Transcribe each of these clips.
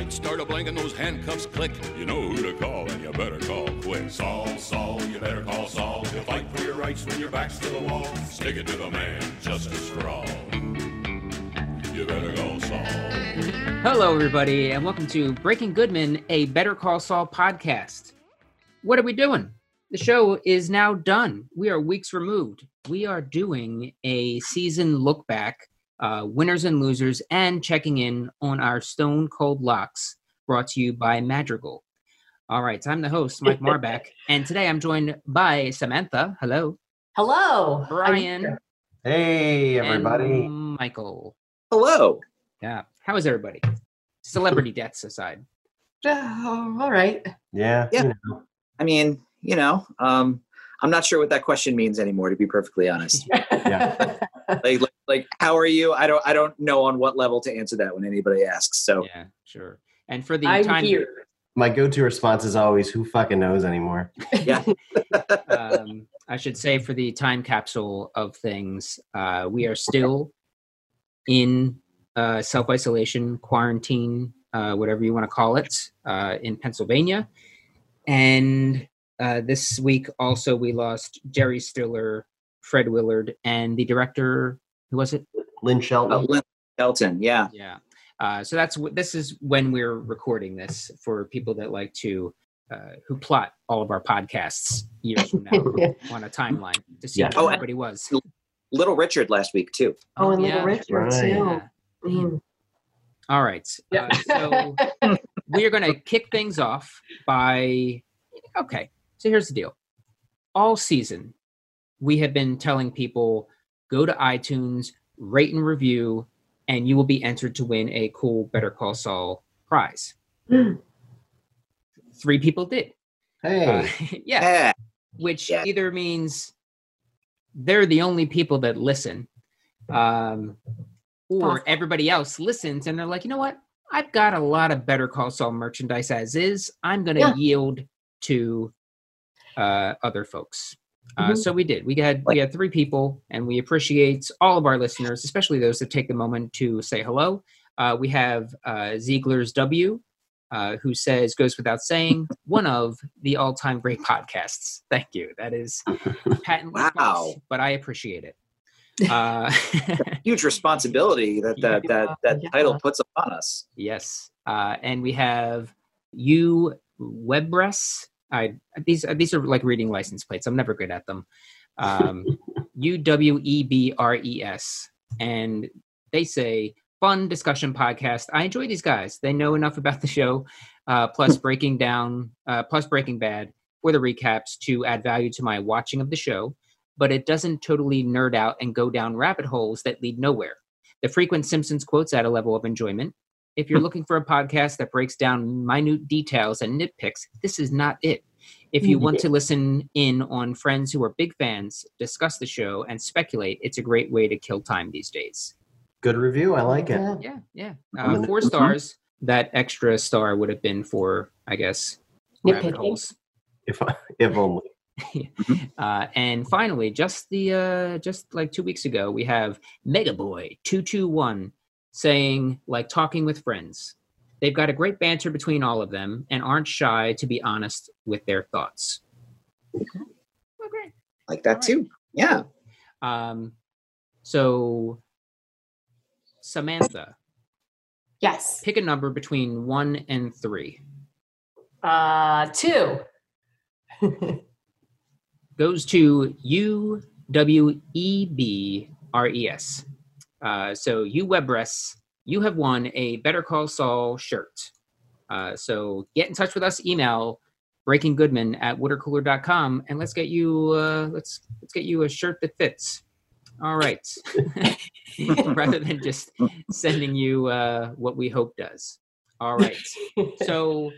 lights start a blinking, those handcuffs click. You know who to call, and you better call quick. Saul, Saul, you better call Saul. He'll fight for your rights when your back's to the wall. Stick it to the man, justice for all. You better call Saul. Hello, everybody, and welcome to Breaking Goodman, a Better Call Saul podcast. What are we doing? The show is now done. We are weeks removed. We are doing a season look back, uh, winners and losers, and checking in on our Stone Cold Locks, brought to you by Madrigal. All right, I'm the host, Mike Marbeck, and today I'm joined by Samantha. Hello. Hello. Brian. Hey, everybody. And Michael. Hello. Yeah. How is everybody? Celebrity deaths aside. Oh, all right. Yeah. Yeah. you know. I mean, you know, um, I'm not sure what that question means anymore, to be perfectly honest. Yeah. like, like, like, how are you? I don't, I don't know on what level to answer that when anybody asks. So, Yeah, sure. And for the I'm time here. My go to response is always, who fucking knows anymore? yeah, um, I should say for the time capsule of things, uh, we are still in uh, self isolation, quarantine, uh, whatever you want to call it, uh, in Pennsylvania. And uh, this week also we lost Jerry Stiller, Fred Willard, and the director. Who was it? Lynn Shelton. uh, Lynn Shelton. Yeah, Yeah. Uh, so that's this is when we're recording this for people that like to uh, who plot all of our podcasts years from now on a timeline to see Yeah. where Oh, everybody was. Little Richard last week too. oh, and Yeah. Little Richard right. too. Yeah. Mm. All right. Yeah. Uh, so we are going to kick things off by okay. So here's the deal. All season, we have been telling people go to iTunes, rate and review, and you will be entered to win a cool Better Call Saul prize. Mm. Three people did. Hey. Uh, yeah. Yeah, which Yeah. either means they're the only people that listen, um, or Possible. everybody else listens and they're like, you know what? I've got a lot of Better Call Saul merchandise as is. I'm going to Yeah. yield to uh, other folks. Uh, Mhm. So we did. We had we had three people, and we appreciate all of our listeners, especially those that take the moment to say hello. Uh, we have uh, Ziegler's W, uh, who says goes without saying one of the all-time great podcasts. Thank you. That is patently Wow. false, but I appreciate it. Uh, huge responsibility that that that that Yeah. title puts upon us. yes, uh, and we have you Webres. I these these are like reading license plates. I'm never good at them. Um, U W E B R E S, and they say fun discussion podcast. I enjoy these guys. They know enough about the show, uh, plus breaking down, uh, plus Breaking Bad for the recaps to add value to my watching of the show. But it doesn't totally nerd out and go down rabbit holes that lead nowhere. The frequent Simpsons quotes add a level of enjoyment. If you're looking for a podcast that breaks down minute details and nitpicks, this is not it. If you want to listen in on friends who are big fans, discuss the show, and speculate, it's a great way to kill time these days. Good review. I like it. Yeah. Yeah, yeah. Uh, four stars. That extra star would have been for, I guess, rabbit holes. If, if only. Uh, and finally, just the uh, just like two weeks ago, we have Mega Boy two two one saying like talking with friends. They've got a great banter between all of them and aren't shy to be honest with their thoughts. Okay. Like that All right. too. Yeah. Um, so Samantha, Yes. pick a number between one and three. Uh, two. goes to U W E B R E S. Uh, so you Webres, you have won a Better Call Saul shirt. Uh, so get in touch with us. Email breakinggoodman at watercooler.com and let's get you uh, let's let's get you a shirt that fits. All right. Rather than just sending you uh, what we hope does. All right. So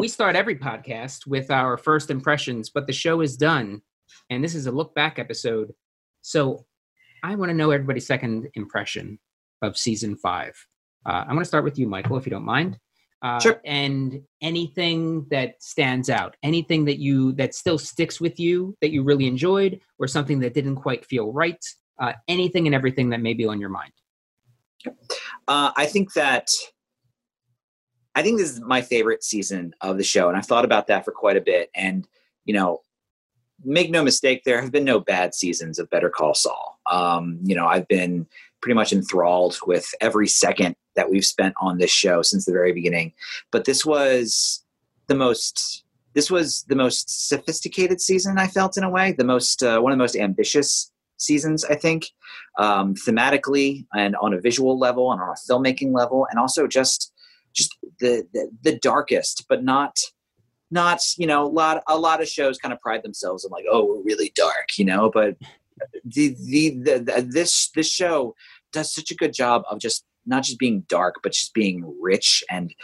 we start every podcast with our first impressions, but the show is done, and this is a look back episode. So I want to know everybody's second impression of season five. Uh, I'm going to start with you, Michael, if you don't mind. Uh, Sure. And anything that stands out, anything that you that still sticks with you that you really enjoyed, or something that didn't quite feel right. Uh, anything and everything that may be on your mind. Uh, I think that I think this is my favorite season of the show, and I've thought about that for quite a bit. And you know, make no mistake, there have been no bad seasons of Better Call Saul. Um, you know, I've been pretty much enthralled with every second that we've spent on this show since the very beginning. But this was the most this was the most sophisticated season I felt in a way, the most uh, one of the most ambitious seasons I think, um, thematically and on a visual level and on a filmmaking level, and also just just the the, the darkest, but not not you know a lot a lot of shows kind of pride themselves on like oh we're really dark you know but the, the the, the this this show does such a good job of just not just being dark but just being rich and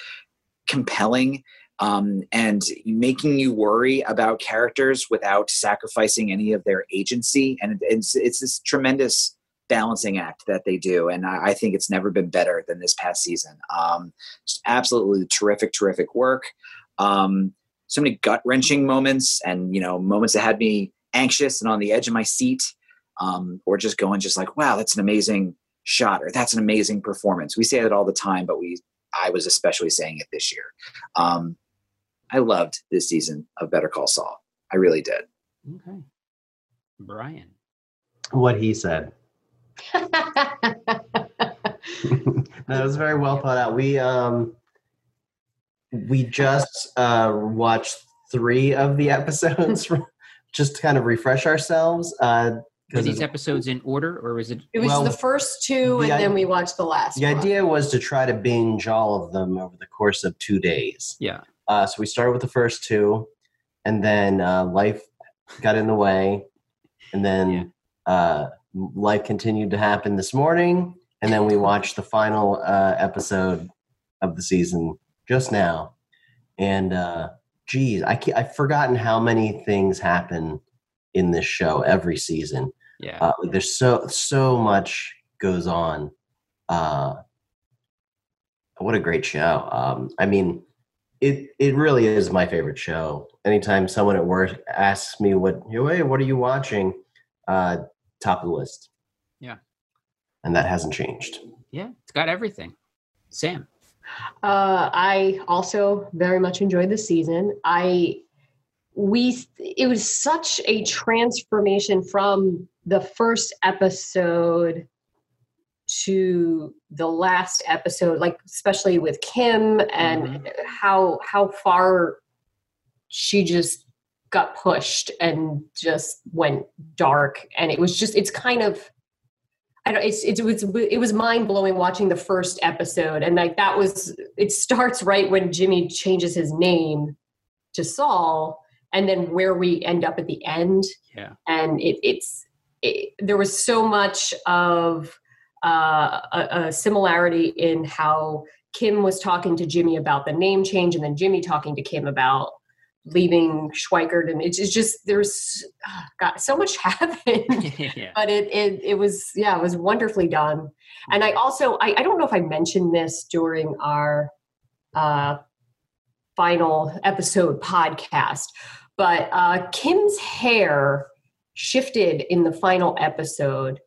compelling um, and making you worry about characters without sacrificing any of their agency. And it's it's this tremendous balancing act that they do and i, I think it's never been better than this past season. Um, just absolutely terrific terrific work. Um, so many gut wrenching moments and you know moments that had me anxious and on the edge of my seat um, or just going just like wow that's an amazing shot or that's an amazing performance we say that all the time but we i was especially saying it this year um, i loved this season of better call saul i really did Okay. Brian. What he said. that was very well thought out. We um we just uh watched three of the episodes just to kind of refresh ourselves. Uh Were because these episodes in order or was it It was Well, the first two, the and then we watched the last. the one. idea was to try to binge all of them over the course of two days. yeah. Uh, so we started with the first two, and then uh, life got in the way, and then uh, life continued to happen this morning, and then we watched the final uh, episode of the season just now. And uh, geez, I can't, I've forgotten how many things happen in this show every season. Yeah. Uh, there's so so much goes on. Uh, what a great show! Um, I mean, it it really is my favorite show. Anytime someone at work asks me what, hey, what are you watching? Uh, top of the list. Yeah. and that hasn't changed. yeah. It's got everything. Sam. Uh, I also very much enjoyed the season. I we it was such a transformation from the first episode to the last episode like especially with Kim and mm-hmm. how how far she just got pushed and just went dark and it was just it's kind of I don't. It's, it was it was mind blowing watching the first episode, and like that was. It starts right when Jimmy changes his name to Saul, and then where we end up at the end, Yeah. and it, it's it, there was so much of uh, a, a similarity in how Kim was talking to Jimmy about the name change, and then Jimmy talking to Kim about leaving Schweikart, and it's, just there's ah, God, so much happened yeah. but it, it it was yeah it was wonderfully done and i also i, I don't know if i mentioned this during our uh final episode podcast but uh kim's hair shifted in the final episode.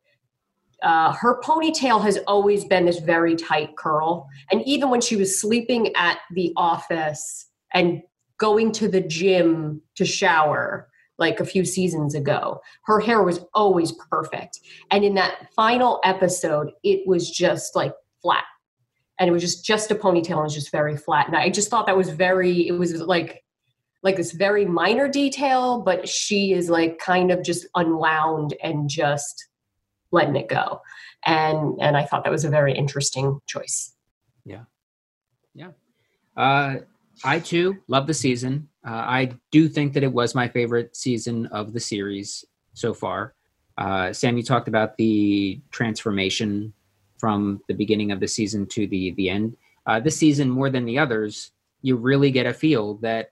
Uh, her ponytail has always been this very tight curl. And even when she was sleeping at the office and going to the gym to shower like a few seasons ago her hair was always perfect. And in that final episode it was just like flat. And it was just just a ponytail and it was just very flat. And i just thought that was very it was like like this very minor detail but she is like kind of just unwound and just letting it go and and i thought that was a very interesting choice Yeah. Yeah. Uh, I too love the season. Uh, I do think that it was my favorite season of the series so far. Uh, Sam, you talked about the transformation from the beginning of the season to the the end. Uh, this season, more than the others, you really get a feel that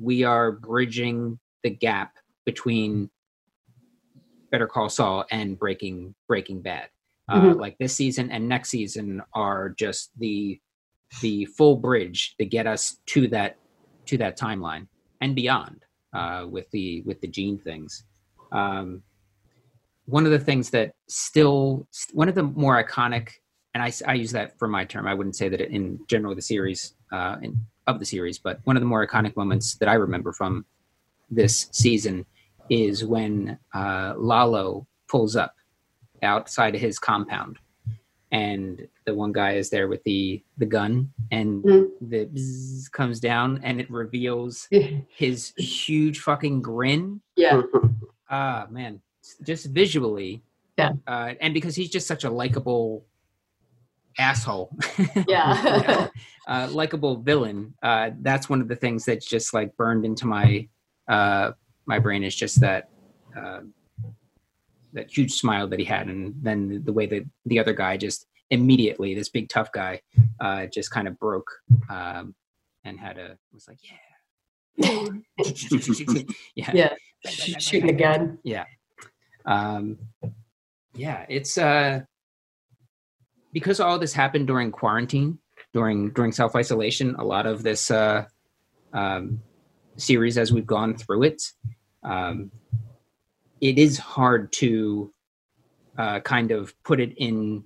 we are bridging the gap between Better Call Saul and Breaking Breaking Bad. Uh, Mhm. Like this season and next season are just the the full bridge to get us to that to that timeline and beyond uh, with the with the Gene things. Um, one of the things that still one of the more iconic, and I, I use that for my term. I wouldn't say that in general the series uh, in, of the series, but one of the more iconic moments that I remember from this season is when uh, Lalo pulls up outside of his compound, and the one guy is there with the the gun, and Mhm. the comes down, and it reveals his huge fucking grin. yeah. Ah, man, just visually, Yeah. uh, and because he's just such a likable asshole, Yeah. uh, likable villain. Uh, that's one of the things that's just like burned into my uh, my brain is just that uh, that huge smile that he had, and then the way that the other guy just immediately, this big tough guy, uh, just kind of broke um, and had a was like, yeah, yeah, yeah. Shooting a gun. Yeah. Um, yeah, it's uh, because all this happened during quarantine, during during self isolation. A lot of this uh, um, series, as we've gone through it, um, it is hard to uh, kind of put it in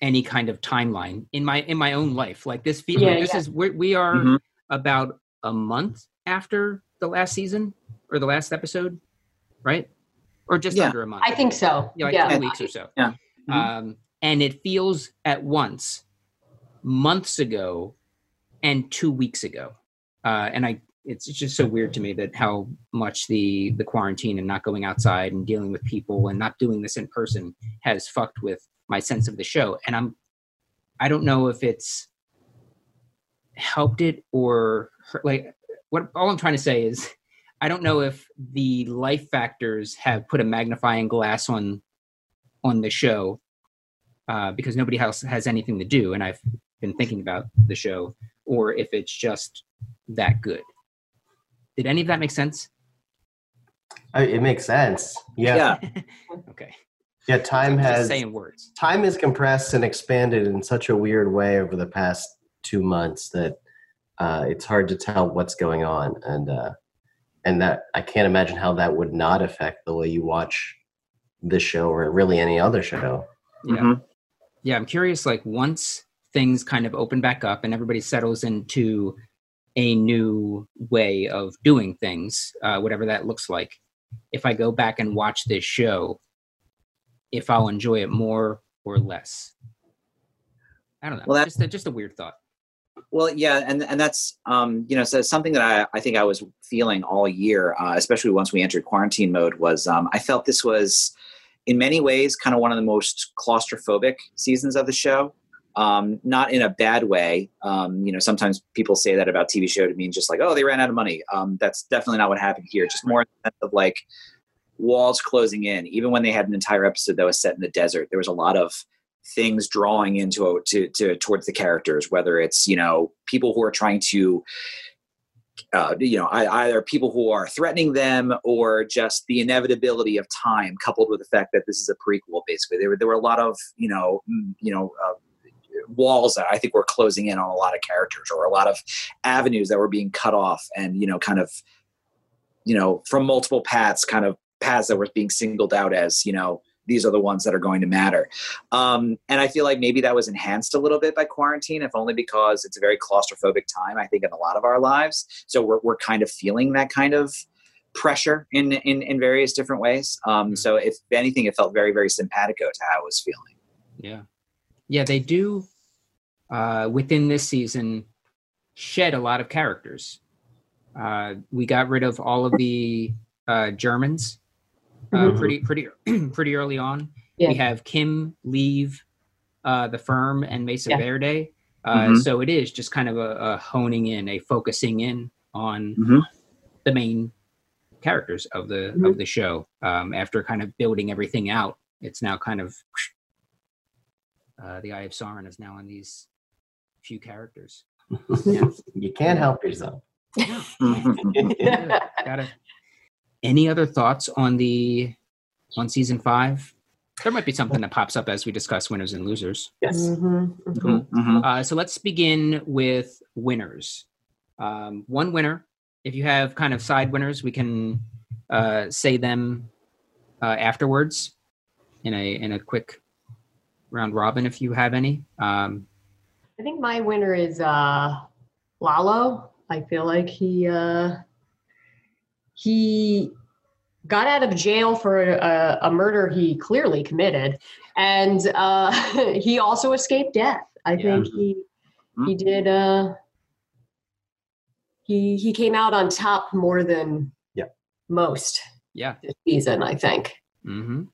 any kind of timeline in my in my own life. Like this, feel, Yeah, this yeah. is we're, we are Mhm. about a month after the last season or the last episode, right? Or just Yeah. under a month. I think so. yeah, like yeah. two weeks or so. Yeah. Mhm. Um, and it feels at once months ago and two weeks ago. Uh, and I, it's just so weird to me that how much the the quarantine and not going outside and dealing with people and not doing this in person has fucked with my sense of the show. And I'm, I don't know if it's helped it or hurt, like what all I'm trying to say is I don't know if the life factors have put a magnifying glass on on the show uh, because nobody else has anything to do, and I've been thinking about the show, or if it's just that good. Did any of that make sense? I- it makes sense. Yeah. Yeah. okay. Yeah, time I'm just has saying words. time is compressed and expanded in such a weird way over the past two months that uh, it's hard to tell what's going on, and uh, and that I can't imagine how that would not affect the way you watch this show or really any other show. Yeah. Mhm. Yeah, I'm curious. Like once things kind of open back up and everybody settles into a new way of doing things, uh, whatever that looks like. If I go back and watch this show, if I'll enjoy it more or less. I don't know. Well, that's just a, just a weird thought. Well, yeah, and and that's um, you know so something that I, I think I was feeling all year, uh, especially once we entered quarantine mode, was um, I felt this was in many ways kind of one of the most claustrophobic seasons of the show. Um, not in a bad way. Um, you know, sometimes people say that about TV show to mean just like, oh, they ran out of money. Um, that's definitely not what happened here. Just more of like walls closing in. Even when they had an entire episode that was set in the desert, there was a lot of things drawing into to, to towards the characters whether it's you know people who are trying to uh, you know I, either people who are threatening them or just the inevitability of time coupled with the fact that this is a prequel basically. There were there were a lot of you know mm, you know uh, walls that i think were closing in on a lot of characters or a lot of avenues that were being cut off and you know kind of you know from multiple paths kind of paths that were being singled out as you know these are the ones that are going to matter um, and I feel like maybe that was enhanced a little bit by quarantine, if only because it's a very claustrophobic time, I think, in a lot of our lives. So we're, we're kind of feeling that kind of pressure in, in, in various different ways. Um, so if anything, it felt very, very simpatico to how I was feeling. Yeah. Yeah, they do uh, within this season shed a lot of characters. Uh, we got rid of all of the uh, Germans uh, Mhm. pretty pretty pretty early on. Yeah. We have Kim leave uh, the firm and Mesa Yeah. Verde. Uh, Mhm. So it is just kind of a, a honing in, a focusing in on Mhm. the main characters of the of the show. Um, after kind of building everything out, it's now kind of uh, the Eye of Sauron is now on these few characters. you can't help yourself. Got it. Any other thoughts on the on season five? There might be something that pops up as we discuss winners and losers. Yes. Mhm, mhm. Mhm, mhm. Uh, so let's begin with winners. Um, one winner. If you have kind of side winners, we can uh, say them uh, afterwards in a in a quick round robin if you have any. Um, I think my winner is uh Lalo. I feel like he uh he got out of jail for a, a murder he clearly committed and uh he also escaped death. I Yeah. think he he did uh he he came out on top more than Yeah. most Yeah. this season, I think. Mm-hmm.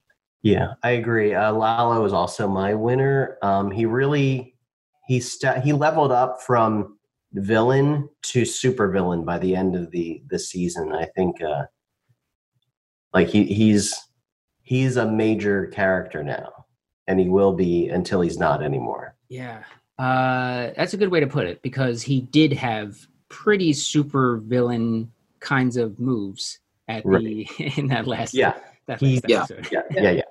Yeah, I agree. Uh, Lalo is also my winner. Um, he really he st- he leveled up from villain to super villain by the end of the the season. I think uh, like he he's he's a major character now, and he will be until he's not anymore. Yeah. Uh, that's a good way to put it because he did have pretty super villain kinds of moves at the in that last Yeah, that he- last Yeah. episode. yeah, yeah, yeah.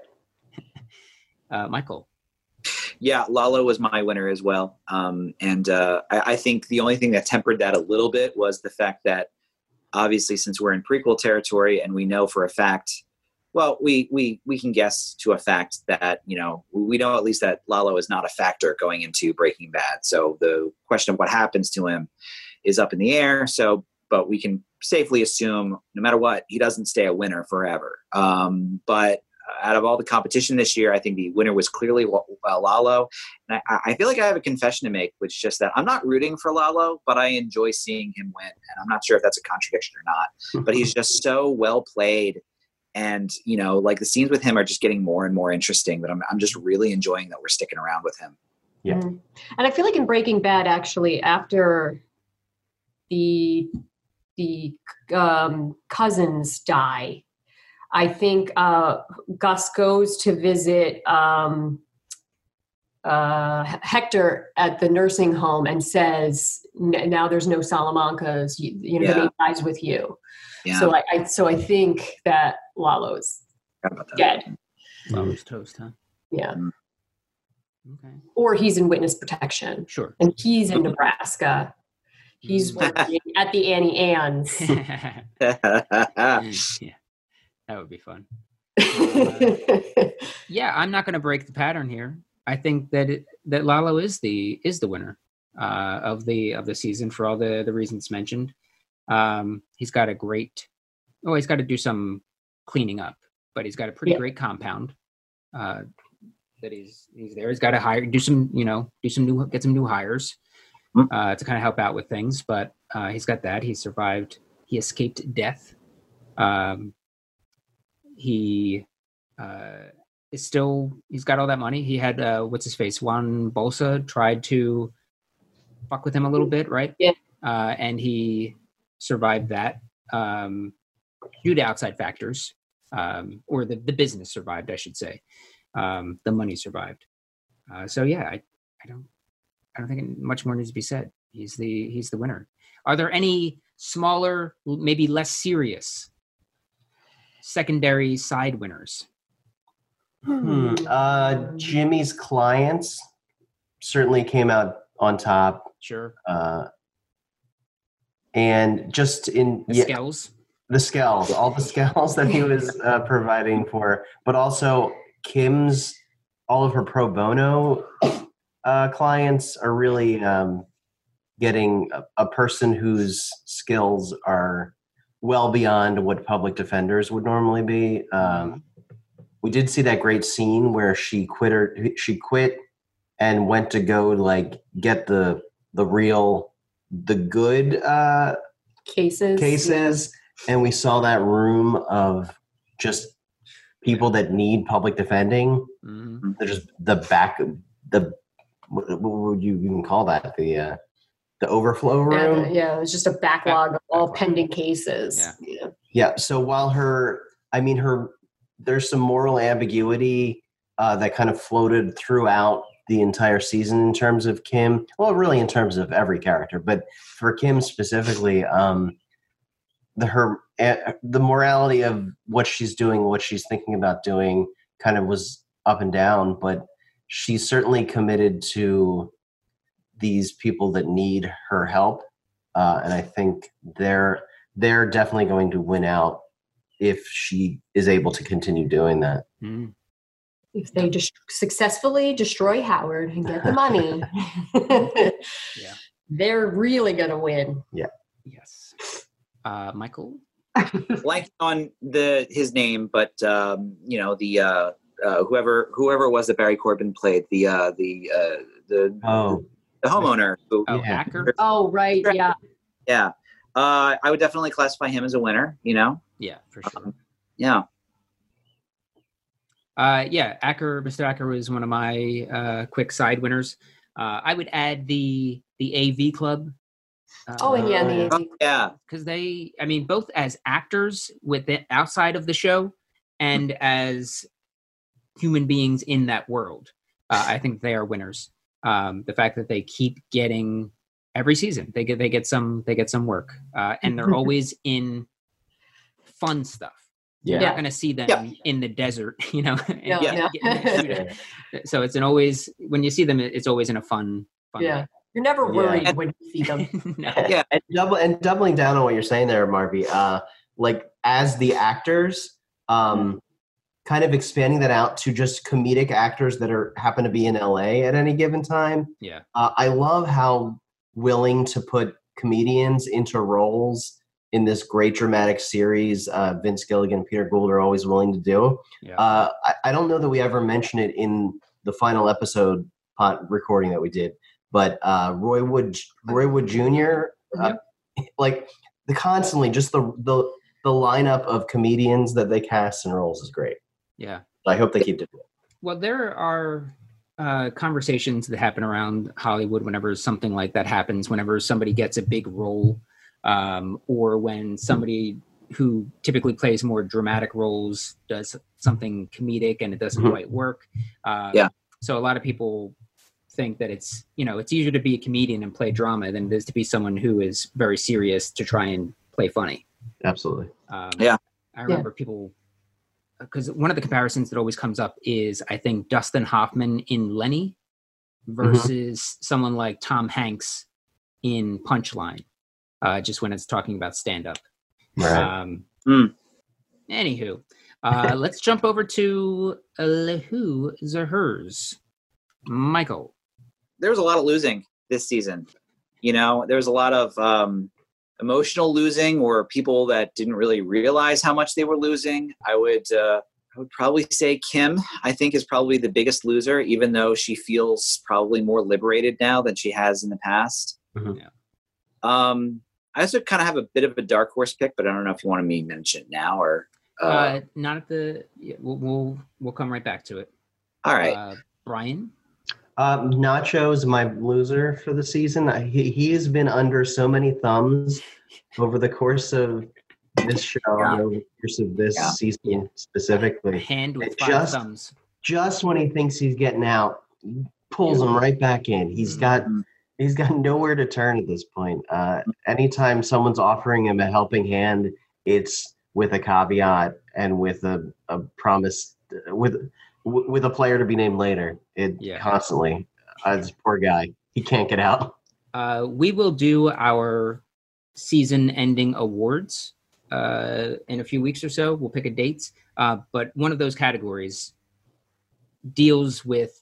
Uh, Michael. Yeah, Lalo was my winner as well. Um, and uh, I, I think the only thing that tempered that a little bit was the fact that obviously, since we're in prequel territory and we know for a fact, well, we we we can guess to a fact that you know we know at least that Lalo is not a factor going into Breaking Bad. So the question of what happens to him is up in the air. So, but we can safely assume, no matter what, he doesn't stay a winner forever. Um, but out of all the competition this year, I think the winner was clearly uh, Lalo. And I, I feel like I have a confession to make, which is just that I'm not rooting for Lalo, but I enjoy seeing him win. And I'm not sure if that's a contradiction or not, but he's just so well played. And, you know, like the scenes with him are just getting more and more interesting but I'm, I'm just really enjoying that we're sticking around with him. Yeah. Mm. And I feel like in Breaking Bad, actually, after the the um, cousins die, I think uh, Gus goes to visit um, uh, Hector at the nursing home and says, "Now there's no Salamancas. You, you know, Yeah. he dies with you." Yeah. So I, I so I think that Lalo's that. dead. Flowers toast, huh? Yeah, Okay. or he's in witness protection, Sure. and he's in Nebraska. He's Mm. working at the Auntie Anne's. yeah, that would be fun. Yeah, I'm not going to break the pattern here. I think that it, that Lalo is the is the winner uh, of the of the season for all the the reasons mentioned. Um, he's got a great. Oh, he's got to do some cleaning up, but he's got a pretty Yeah. great compound. Uh, that he's he's there. He's got to hire, do some, you know, do some new, get some new hires Mm. uh, to kind of help out with things. But uh, he's got that. He survived. He escaped death. Um, he uh, is still he's got all that money. He had uh, what's his face Juan Bolsa tried to fuck with him a little bit, right? Yeah. Uh, and he survived that um, due to outside factors, um, or the the business survived, I should say. Um, the money survived. Uh, so yeah, I, I don't I don't think much more needs to be said. He's the he's the winner. Are there any smaller, maybe less serious secondary side winners? Hmm. Uh, Jimmy's clients certainly came out on top, Sure. uh, and just in The yeah, Skells. the scales, all the scales that he was uh, providing for, but also Kim's, all of her pro bono uh, clients are really um, getting a, a person whose skills are well beyond what public defenders would normally be. Um, we did see that great scene where she quit her, she quit and went to go like get the the real the good uh cases. cases and we saw that room of just people that need public defending Mhm. they're just the back the what, what would you even call that the uh the overflow Yeah, room yeah, it was just a backlog of all pending cases. Yeah. Yeah. yeah so while her i mean her there's some moral ambiguity uh, that kind of floated throughout the entire season in terms of kim well really in terms of every character but for kim specifically um the her eh, the morality of what she's doing what she's thinking about doing kind of was up and down but she's certainly committed to these people that need her help uh, and i think they're they're definitely going to win out if she is able to continue doing that Mhm. if they just successfully destroy Howard and get the money, Yeah. they're really gonna win. Yeah. Yes. Uh, Michael. blanking on the his name, but um, you know the uh, uh, whoever whoever it was that Barry Corbin played the uh, the uh, the Oh, the homeowner. Who, Oh, Yeah. Acker. Oh, right, yeah. yeah, uh, I would definitely classify him as a winner. You know, Yeah, for sure. yeah, Uh, yeah, Acker, Mr. Acker was one of my uh, quick side winners. Uh, I would add the the AV Club. Uh, Oh, and yeah, the Oh, yeah, because they, I mean, both as actors with it outside of the show and as human beings in that world, uh, I think they are winners. Um, the fact that they keep getting every season, they get they get some they get some work, uh, and they're always in fun stuff. You're not going to see them Yeah. in the desert, you know. and No, get- no. get in the shootout. so it's an always when you see them, it's always in a fun, fun Yeah. You're never Yeah. worried when you see them. No. Yeah. And double and doubling down on what you're saying there, Marby. Uh, like as the actors, um, kind of expanding that out to just comedic actors that are happen to be in LA at any given time. Yeah. Uh, I love how willing to put comedians into roles in this great dramatic series. Uh, Vince Gilligan, and Peter Gould are always willing to do. Yeah. Uh, I, I don't know that we ever mentioned it in the final episode pot recording that we did, but uh, Roy Wood, Roy Wood Jr. Uh, like the constantly just the the the lineup of comedians that they cast in roles is great. Yeah. I hope they keep doing it. Well, there are uh, conversations that happen around Hollywood whenever something like that happens, whenever somebody gets a big role, um, or when somebody who typically plays more dramatic roles does something comedic and it doesn't Mhm. quite work. Uh, Yeah. So a lot of people think that it's you know it's easier to be a comedian and play drama than it is to be someone who is very serious to try and play funny. Absolutely. Um, Yeah. I remember people because one of the comparisons that always comes up is I think Dustin Hoffman in Lenny versus someone like Tom Hanks in Punchline. Uh, just when it's talking about stand up. Right. Um, Hmm. Anywho, uh, let's jump over to Lehu Zahers. Michael. there was a lot of losing this season. You know, there was a lot of um, emotional losing, or people that didn't really realize how much they were losing. I would, uh, I would probably say Kim. I think is probably the biggest loser, even though she feels probably more liberated now than she has in the past. Mhm. Yeah. Um, I also kind of have a bit of a dark horse pick, but I don't know if you want me to mention it now or. Uh, Uh, not at the. Yeah, we'll, we'll we'll come right back to it. all right. Uh, Brian. Um, Nacho is my loser for the season. I- He, he has been under so many thumbs over the course of this show, Yeah. over the course of this Yeah. season specifically. Hand with five just- thumbs. Just when he thinks he's getting out, pulls him right back in. He's got Mhm. he's got nowhere to turn at this point. Uh, anytime someone's offering him a helping hand, it's with a caveat and with a, a promise with with a player to be named later. It Yeah. constantly. Uh, this poor guy, he can't get out. Uh, we will do our season ending awards uh, in a few weeks or so. We'll pick a date. Uh, but one of those categories deals with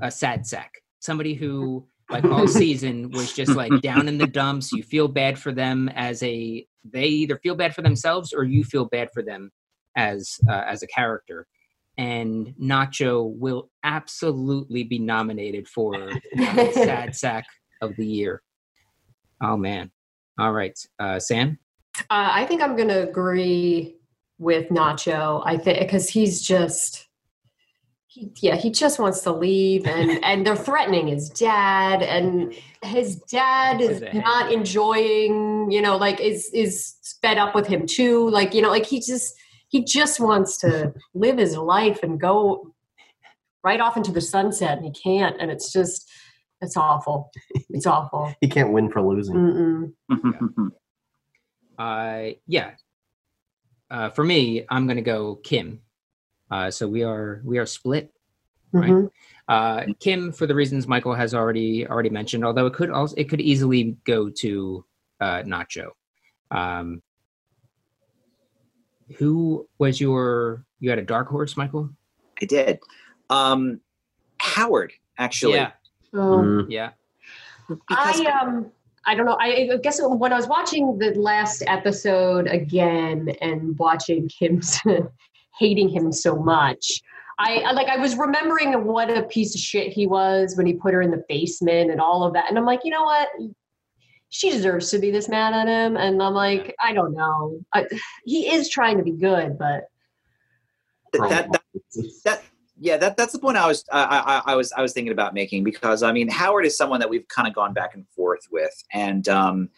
a sad sack. Somebody who, like all season, was just like down in the dumps. You feel bad for them as a, they either feel bad for themselves or you feel bad for them as uh, as a character. And Nacho will absolutely be nominated for sad sack of the year. Oh man! All right, uh, Sam. Uh, I think I'm going to agree with Nacho. I think because he's just, he, yeah, he just wants to leave, and and they're threatening his dad, and his dad is not enjoying. You know, like is is fed up with him too. Like you know, like he just he just wants to live his life and go right off into the sunset, and he can't, and it's just it's awful. It's awful. He can't win for losing. Mm-mm. Uh, yeah. Uh, for me, I'm gonna go Kim. Uh, so we are we are split. Right. Mhm. Uh, Kim, for the reasons Michael has already already mentioned, although it could also it could easily go to uh, Nacho. Um, who was your you had a dark horse, Michael? I did. Um, Howard, actually. Yeah. Mm. yeah. Because- I um I don't know. I I guess when I was watching the last episode again and watching Kim hating him so much, I, I like I was remembering what a piece of shit he was when he put her in the basement and all of that, and I'm like, you know what? She deserves to be this mad at him, and I'm like, I don't know. I, he is trying to be good, but that, that that yeah that that's the point i was I, I i was i was thinking about making because i mean howard is someone that we've kind of gone back and forth with. And um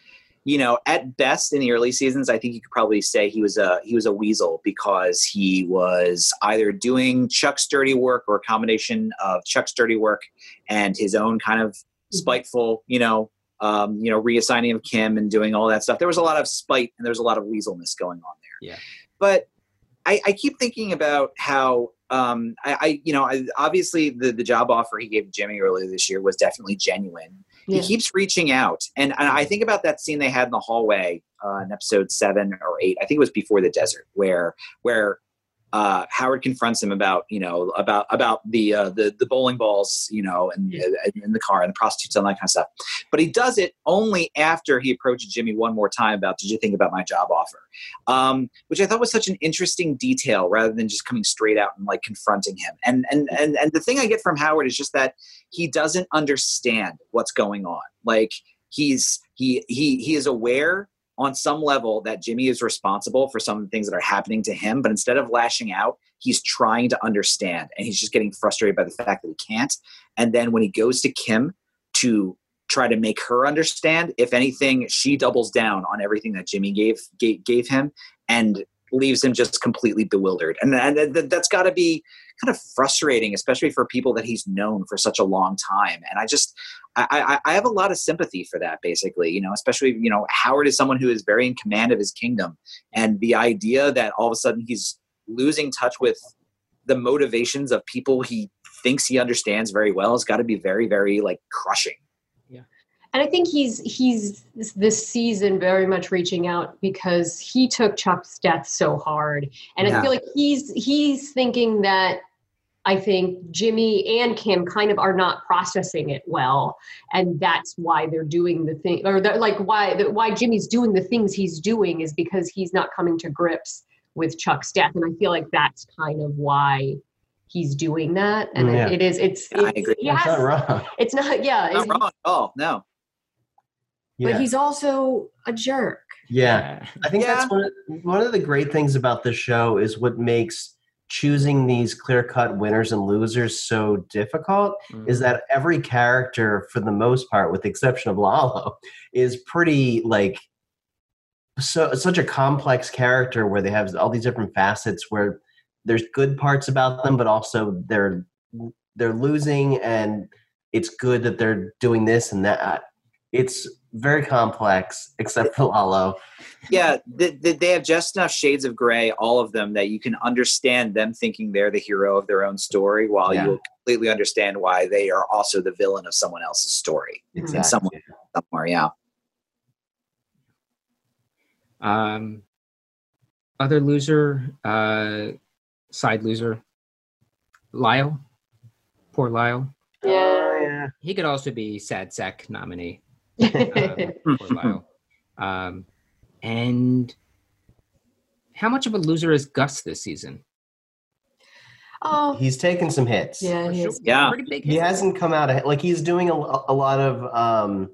you know at best in the early seasons i think you could probably say he was a he was a weasel because he was either doing chuck's dirty work or a combination of chuck's dirty work and his own kind of spiteful you know um you know reassigning of kim and doing all that stuff there was a lot of spite and there was a lot of weaselness going on there Yeah. but I, I keep thinking about how um, I, I, you know, I, obviously the the job offer he gave Jimmy earlier this year was definitely genuine. Yeah. He keeps reaching out, and, and I think about that scene they had in the hallway uh, in episode seven or eight. I think it was before the desert, where where uh, Howard confronts him about you know about about the uh, the the bowling balls, you know, and Yeah. in the car and the prostitutes and that kind of stuff. But he does it only after he approaches Jimmy one more time about, "Did you think about my job offer?" um, which I thought was such an interesting detail rather than just coming straight out and like confronting him. And and and and the thing I get from Howard is just that he doesn't understand what's going on. Like he's he he he is aware on some level that Jimmy is responsible for some of the things that are happening to him, but instead of lashing out, he's trying to understand and he's just getting frustrated by the fact that he can't. And then when he goes to Kim to try to make her understand, if anything, she doubles down on everything that Jimmy gave gave, gave him and leaves him just completely bewildered. And, and that's got to be kind of frustrating, especially for people that he's known for such a long time. And I just, I, I, I have a lot of sympathy for that, basically, you know, especially, you know, Howard is someone who is very in command of his kingdom. And the idea that all of a sudden he's losing touch with the motivations of people he thinks he understands very well has got to be very, very like crushing. Yeah. And I think he's he's this season very much reaching out because he took Chuck's death so hard, and Yeah. I feel like he's he's thinking that I think Jimmy and Kim kind of are not processing it well, and that's why they're doing the thing, or they're like why why Jimmy's doing the things he's doing is because he's not coming to grips with Chuck's death, and I feel like that's kind of why he's doing that, and mm, Yeah. it, it is it's, Yeah, I it's agree. he That's not wrong. it's not yeah, Not it's- wrong at all. No. Yeah. but he's also a jerk. yeah. I think that's one of, one of the great things about this show is what makes choosing these clear-cut winners and losers so difficult Mm. is that every character for the most part with the exception of Lalo is pretty like so such a complex character where they have all these different facets where there's good parts about them but also they're they're losing and it's good that they're doing this and that it's very complex except for Lalo Yeah, th- th- they have just enough shades of gray, all of them, that you can understand them thinking they're the hero of their own story, while Yeah. you'll completely understand why they are also the villain of someone else's story. exactly someone- Somewhere, yeah. Um, other loser, uh, side loser, Lyle. Poor Lyle. Oh, yeah. He could also be Sad Sack nominee. Um, poor Lyle. Um, and how much of a loser is Gus this season? oh, he's taken some hits yeah, he sure. Yeah. Pretty big. he hasn't come out ahead. like he's doing a, a lot of um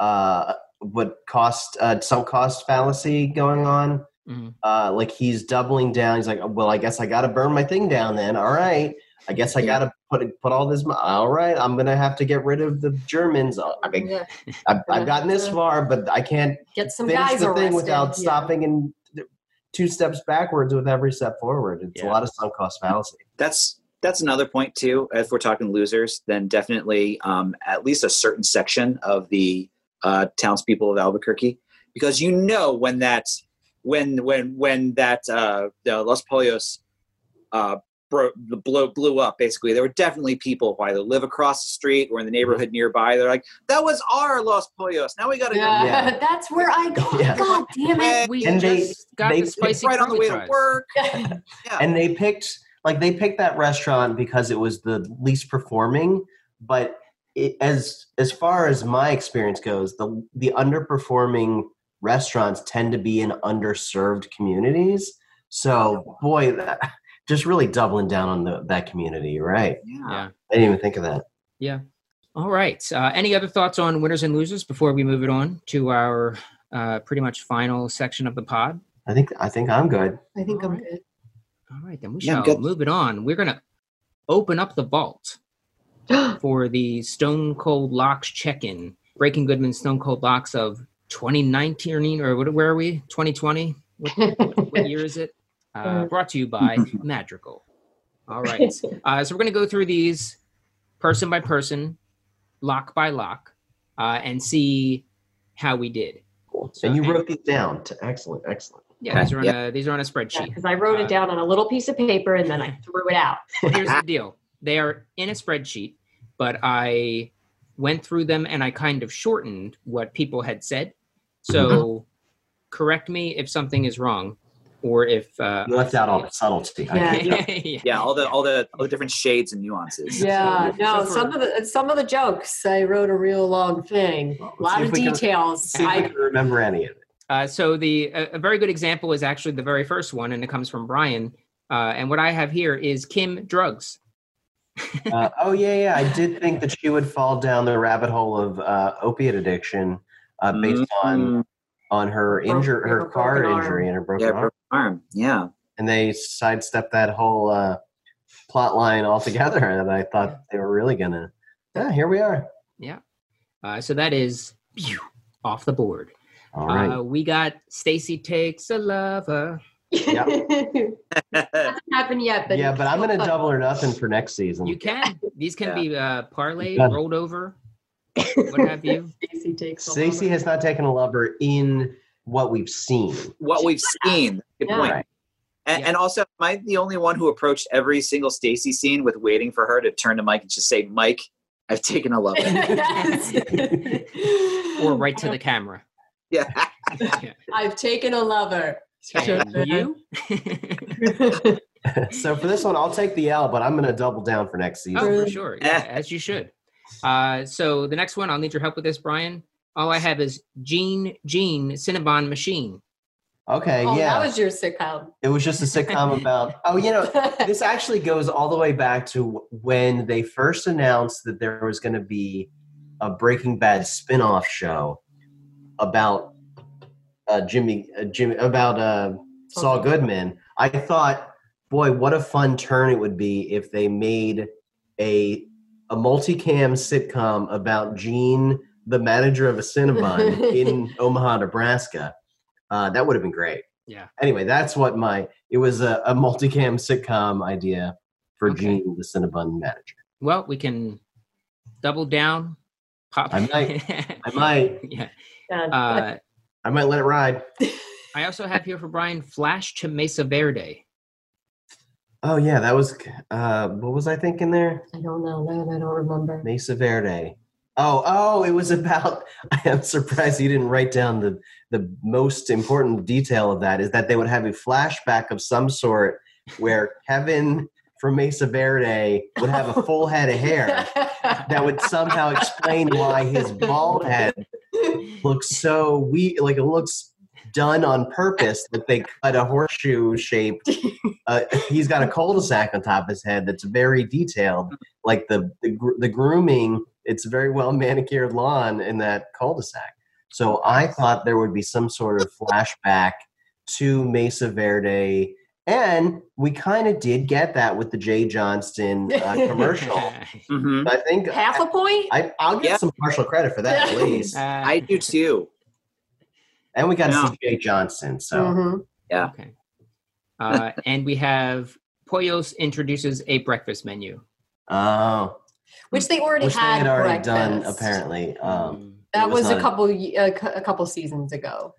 uh what cost uh some cost fallacy going on Mhm. uh like he's doubling down he's like well i guess i gotta burn my thing down then all right i guess i Yeah. gotta put it put all this all right i'm gonna have to get rid of the germans I mean, Yeah. I've, I've gotten this far but i can't Get some finish guys the thing without Yeah. stopping and two steps backwards with every step forward it's a lot of sunk cost fallacy That's that's another point too. If we're talking losers, then definitely um, at least a certain section of the uh, townspeople of Albuquerque, because you know when that when when when that uh, the Los Pollos uh, bro- blew blew up. Basically, there were definitely people who either live across the street or in the mm-hmm. neighborhood nearby. They're like, "That was our Los Pollos. Now we got to Yeah, Yeah. that's where I go. Yeah. God damn it. We And they- just got they- the spicy right on the way to curly fries. work." and they picked like they picked that restaurant because it was the least performing, but it, as as far as my experience goes, the the underperforming restaurants tend to be in underserved communities. So, boy, that, just really doubling down on the, that community, right? Yeah. Yeah. I didn't even think of that. Yeah. All right. Uh, any other thoughts on winners and losers before we move it on to our uh, pretty much final section of the pod? I think I think I'm good. I think I'm Alright. good. All right, then we Yeah, shall good. move it on. We're gonna open up the vault for the Stone Cold Locks check-in. Breaking Goodman Stone Cold Locks of 2019 or what, where are we? 2020? What, what year is it? Uh, brought to you by Madrigal. All right. Uh, so we're going to go through these person by person, lock by lock, uh, and see how we did. Cool. So- and you wrote these down. To, excellent, excellent. Yeah, these are on a these are on a spreadsheet. Because I wrote Uh, it down on a little piece of paper and then I threw it out. Here's the deal: they are in a spreadsheet, but I went through them and I kind of shortened what people had said. So, correct me if something is wrong, or if uh, You left out all the subtlety. I Yeah. yeah, Yeah, all the all the all the different shades and nuances. Yeah, So- no, so for- some of the some of the jokes I wrote a real long thing. Well, A lot of if we can- details. See I, can remember any of it. Uh, so the a, a very good example is actually the very first one, and it comes from Brian. Uh, and what I have here is Kim drugs. Uh, oh yeah, yeah. I did think that she would fall down the rabbit hole of uh, opiate addiction uh, based on Mm, on her injury, her her car broken arm. injury and her broken yeah, arm, broken arm. Yeah. and they sidestepped that whole uh, plot line altogether. And I thought they were really gonna. Yeah, here we are. Yeah. Uh, so that is phew, off the board. All right. Uh, we got Stacy takes a lover. hasn't happened yet, but yeah, but I'm gonna it's double or nothing for next season. You can. These can Yeah. be uh, parlayed, rolled over, what have you. Stacy takes a Stacey lover. has not taken a lover in what we've seen. What we've seen. Good Yeah. point. Right. And, Yeah. and also, am I the only one who approached every single Stacy scene with waiting for her to turn to Mike and just say, "Mike, I've taken a love." Or right to the camera. yeah. Yeah. I've taken a lover. You? so for this one, I'll take the L, but I'm gonna double down for next season. oh, for sure. Yeah, as you should. Uh, so the next one, I'll need your help with this, Brian. All I have is Gene Gene Cinnabon Machine. Okay, oh, yeah. that was your sitcom. It was just a sitcom about. Oh, you know, this actually goes all the way back to when they first announced that there was going to be a Breaking Bad spin-off show about uh, Jimmy, uh, Jimmy about uh, Saul Goodman. I thought, boy, what a fun turn it would be if they made a a multicam sitcom about Gene, the manager of a Cinnabon in Omaha, Nebraska. Uh, that would have been great Yeah. anyway, that's what my it was a, a multicam sitcom idea for Okay. Gene, the Cinnabon manager. Well, we can double down. Pop. I might. I might yeah. Yeah, Uh, I might let it ride. I also have here for Brian Flash to Mesa Verde. Oh yeah, that was uh what was I thinking there? I don't know. That I don't remember. Mesa Verde. Oh, oh, it was about I am surprised you didn't write down the the most important detail of that is that they would have a flashback of some sort where Kevin from Mesa Verde would have a full head of hair that would somehow explain why his bald head looks so we like it looks done on purpose that they cut a horseshoe shaped uh, he's got a cul-de-sac on top of his head that's very detailed like the the, the grooming it's a very well manicured lawn in that cul-de-sac so i thought there would be some sort of flashback to mesa verde and we kind of did get that with the jay johnston uh, commercial hmm i think Half a point. I, i'll get Yeah. some partial credit for that at least Uh, I do too. and we got to see jay johnson so Mhm. Okay. Uh, and we have Pollos introduces a breakfast menu. oh Which they already which they had, had already breakfast. done apparently um Mm, That was was, a couple y- a, cou- a couple seasons ago.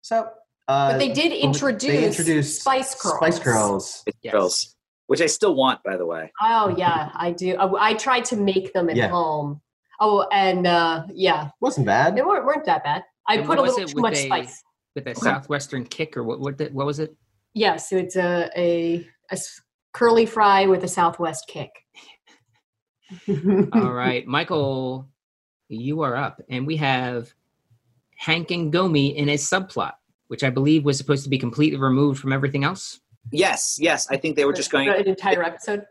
so uh But they did they introduce, introduced Spicy Curls. spicy curls It's Yes. girls, which I still want, by the way. Oh yeah, I do. I, I tried to make them at Yeah. home. Oh, and uh, yeah, wasn't bad they weren't, weren't that bad. I And put a little too with much a- spice. with a southwestern kick or what? What, did- what was it? Yes, it's a a curly fry with a Southwest kick. All right, Michael, you are up, and we have Hank and Gomie in a subplot, which I believe was supposed to be completely removed from everything else. Yes, yes. I think they were just going. an entire episode.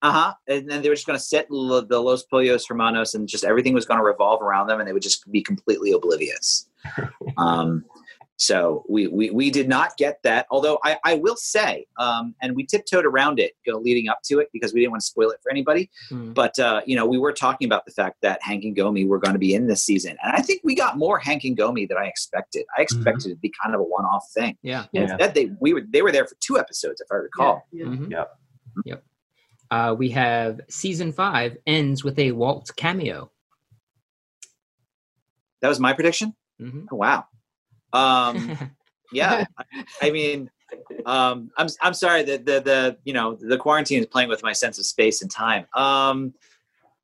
Uh huh. And then they were just going to sit lo- the Los Pollos Hermanos, and just everything was going to revolve around them, and they would just be completely oblivious. um, so we, we we did not get that. Although I, I will say, um, and we tiptoed around it, you know, leading up to it because we didn't want to spoil it for anybody. Hmm. But uh, you know, we were talking about the fact that Hank and Gomie were going to be in this season, and I think we got more Hank and Gomie than I expected. I expected it to be kind of a one-off thing. Yeah. Yeah. Instead, they we were they were there for two episodes, if I recall. Yeah. Mhm. Yep. Yep. Uh, we have season five ends with a Walt cameo. That was my prediction. Mhm. Oh, wow. Um, yeah, I, mean, um, I'm I'm sorry that the the you know the quarantine is playing with my sense of space and time. Um,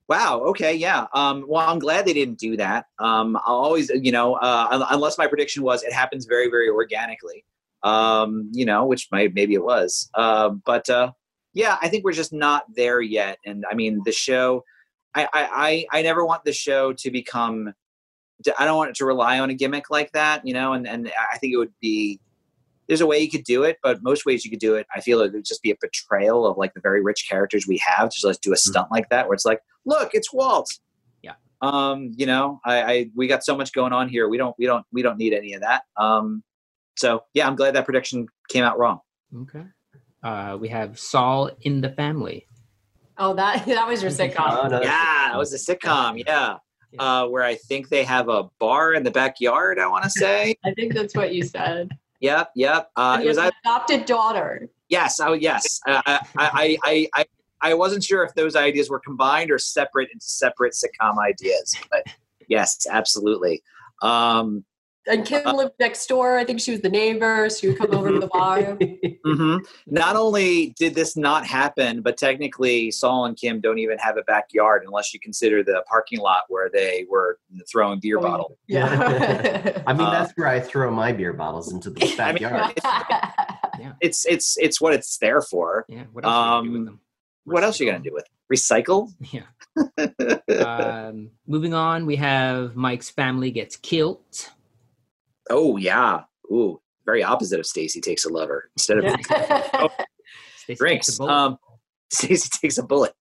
wow. Okay. Yeah. Um, well, I'm glad they didn't do that. Um, I'll always you know uh, unless my prediction was it happens very very organically. Um, you know, which might maybe it was. Uh, but uh, yeah, I think we're just not there yet. And I mean, the show. I I I, never want the show to become I don't want it to rely on a gimmick like that, you know, and, and I think it would be there's a way you could do it, but most ways you could do it, I feel it would just be a betrayal of like the very rich characters we have. to Just let's do a stunt like that where it's like, look, it's Walt. Yeah. Um, you know, I, I we got so much going on here. We don't we don't we don't need any of that. Um so yeah, I'm glad that prediction came out wrong. Okay. Uh, we have Saul in the family. Oh, that that was your sitcom. Oh, sitcom. no, Yeah, it was a sitcom, yeah. Uh, where I think they have a bar in the backyard, I want to say. I think that's what you said. yep, yep. Uh, it was an adopted daughter. Yes. Oh, yes. Uh, I, I, I, I, I wasn't sure if those ideas were combined or separate into separate sitcom ideas, but yes, absolutely. Um, And Kim lived next door. I think she was the neighbor. She would come over to the bar. mhm. Not only did this not happen, but technically Saul and Kim don't even have a backyard unless you consider the parking lot where they were throwing beer Oh, bottle. Yeah. I mean, Uh, that's where I throw my beer bottles into the I mean, backyard. It's it's it's what it's there for. Yeah. What else are you gonna do with Um, them? What else are you gonna do with it? Recycle? Yeah. um, moving on, we have Mike's family gets killed. Oh yeah. Ooh, very opposite of Stacy takes a lover instead of Stacey drinks. a. Um, Stacey takes a bullet.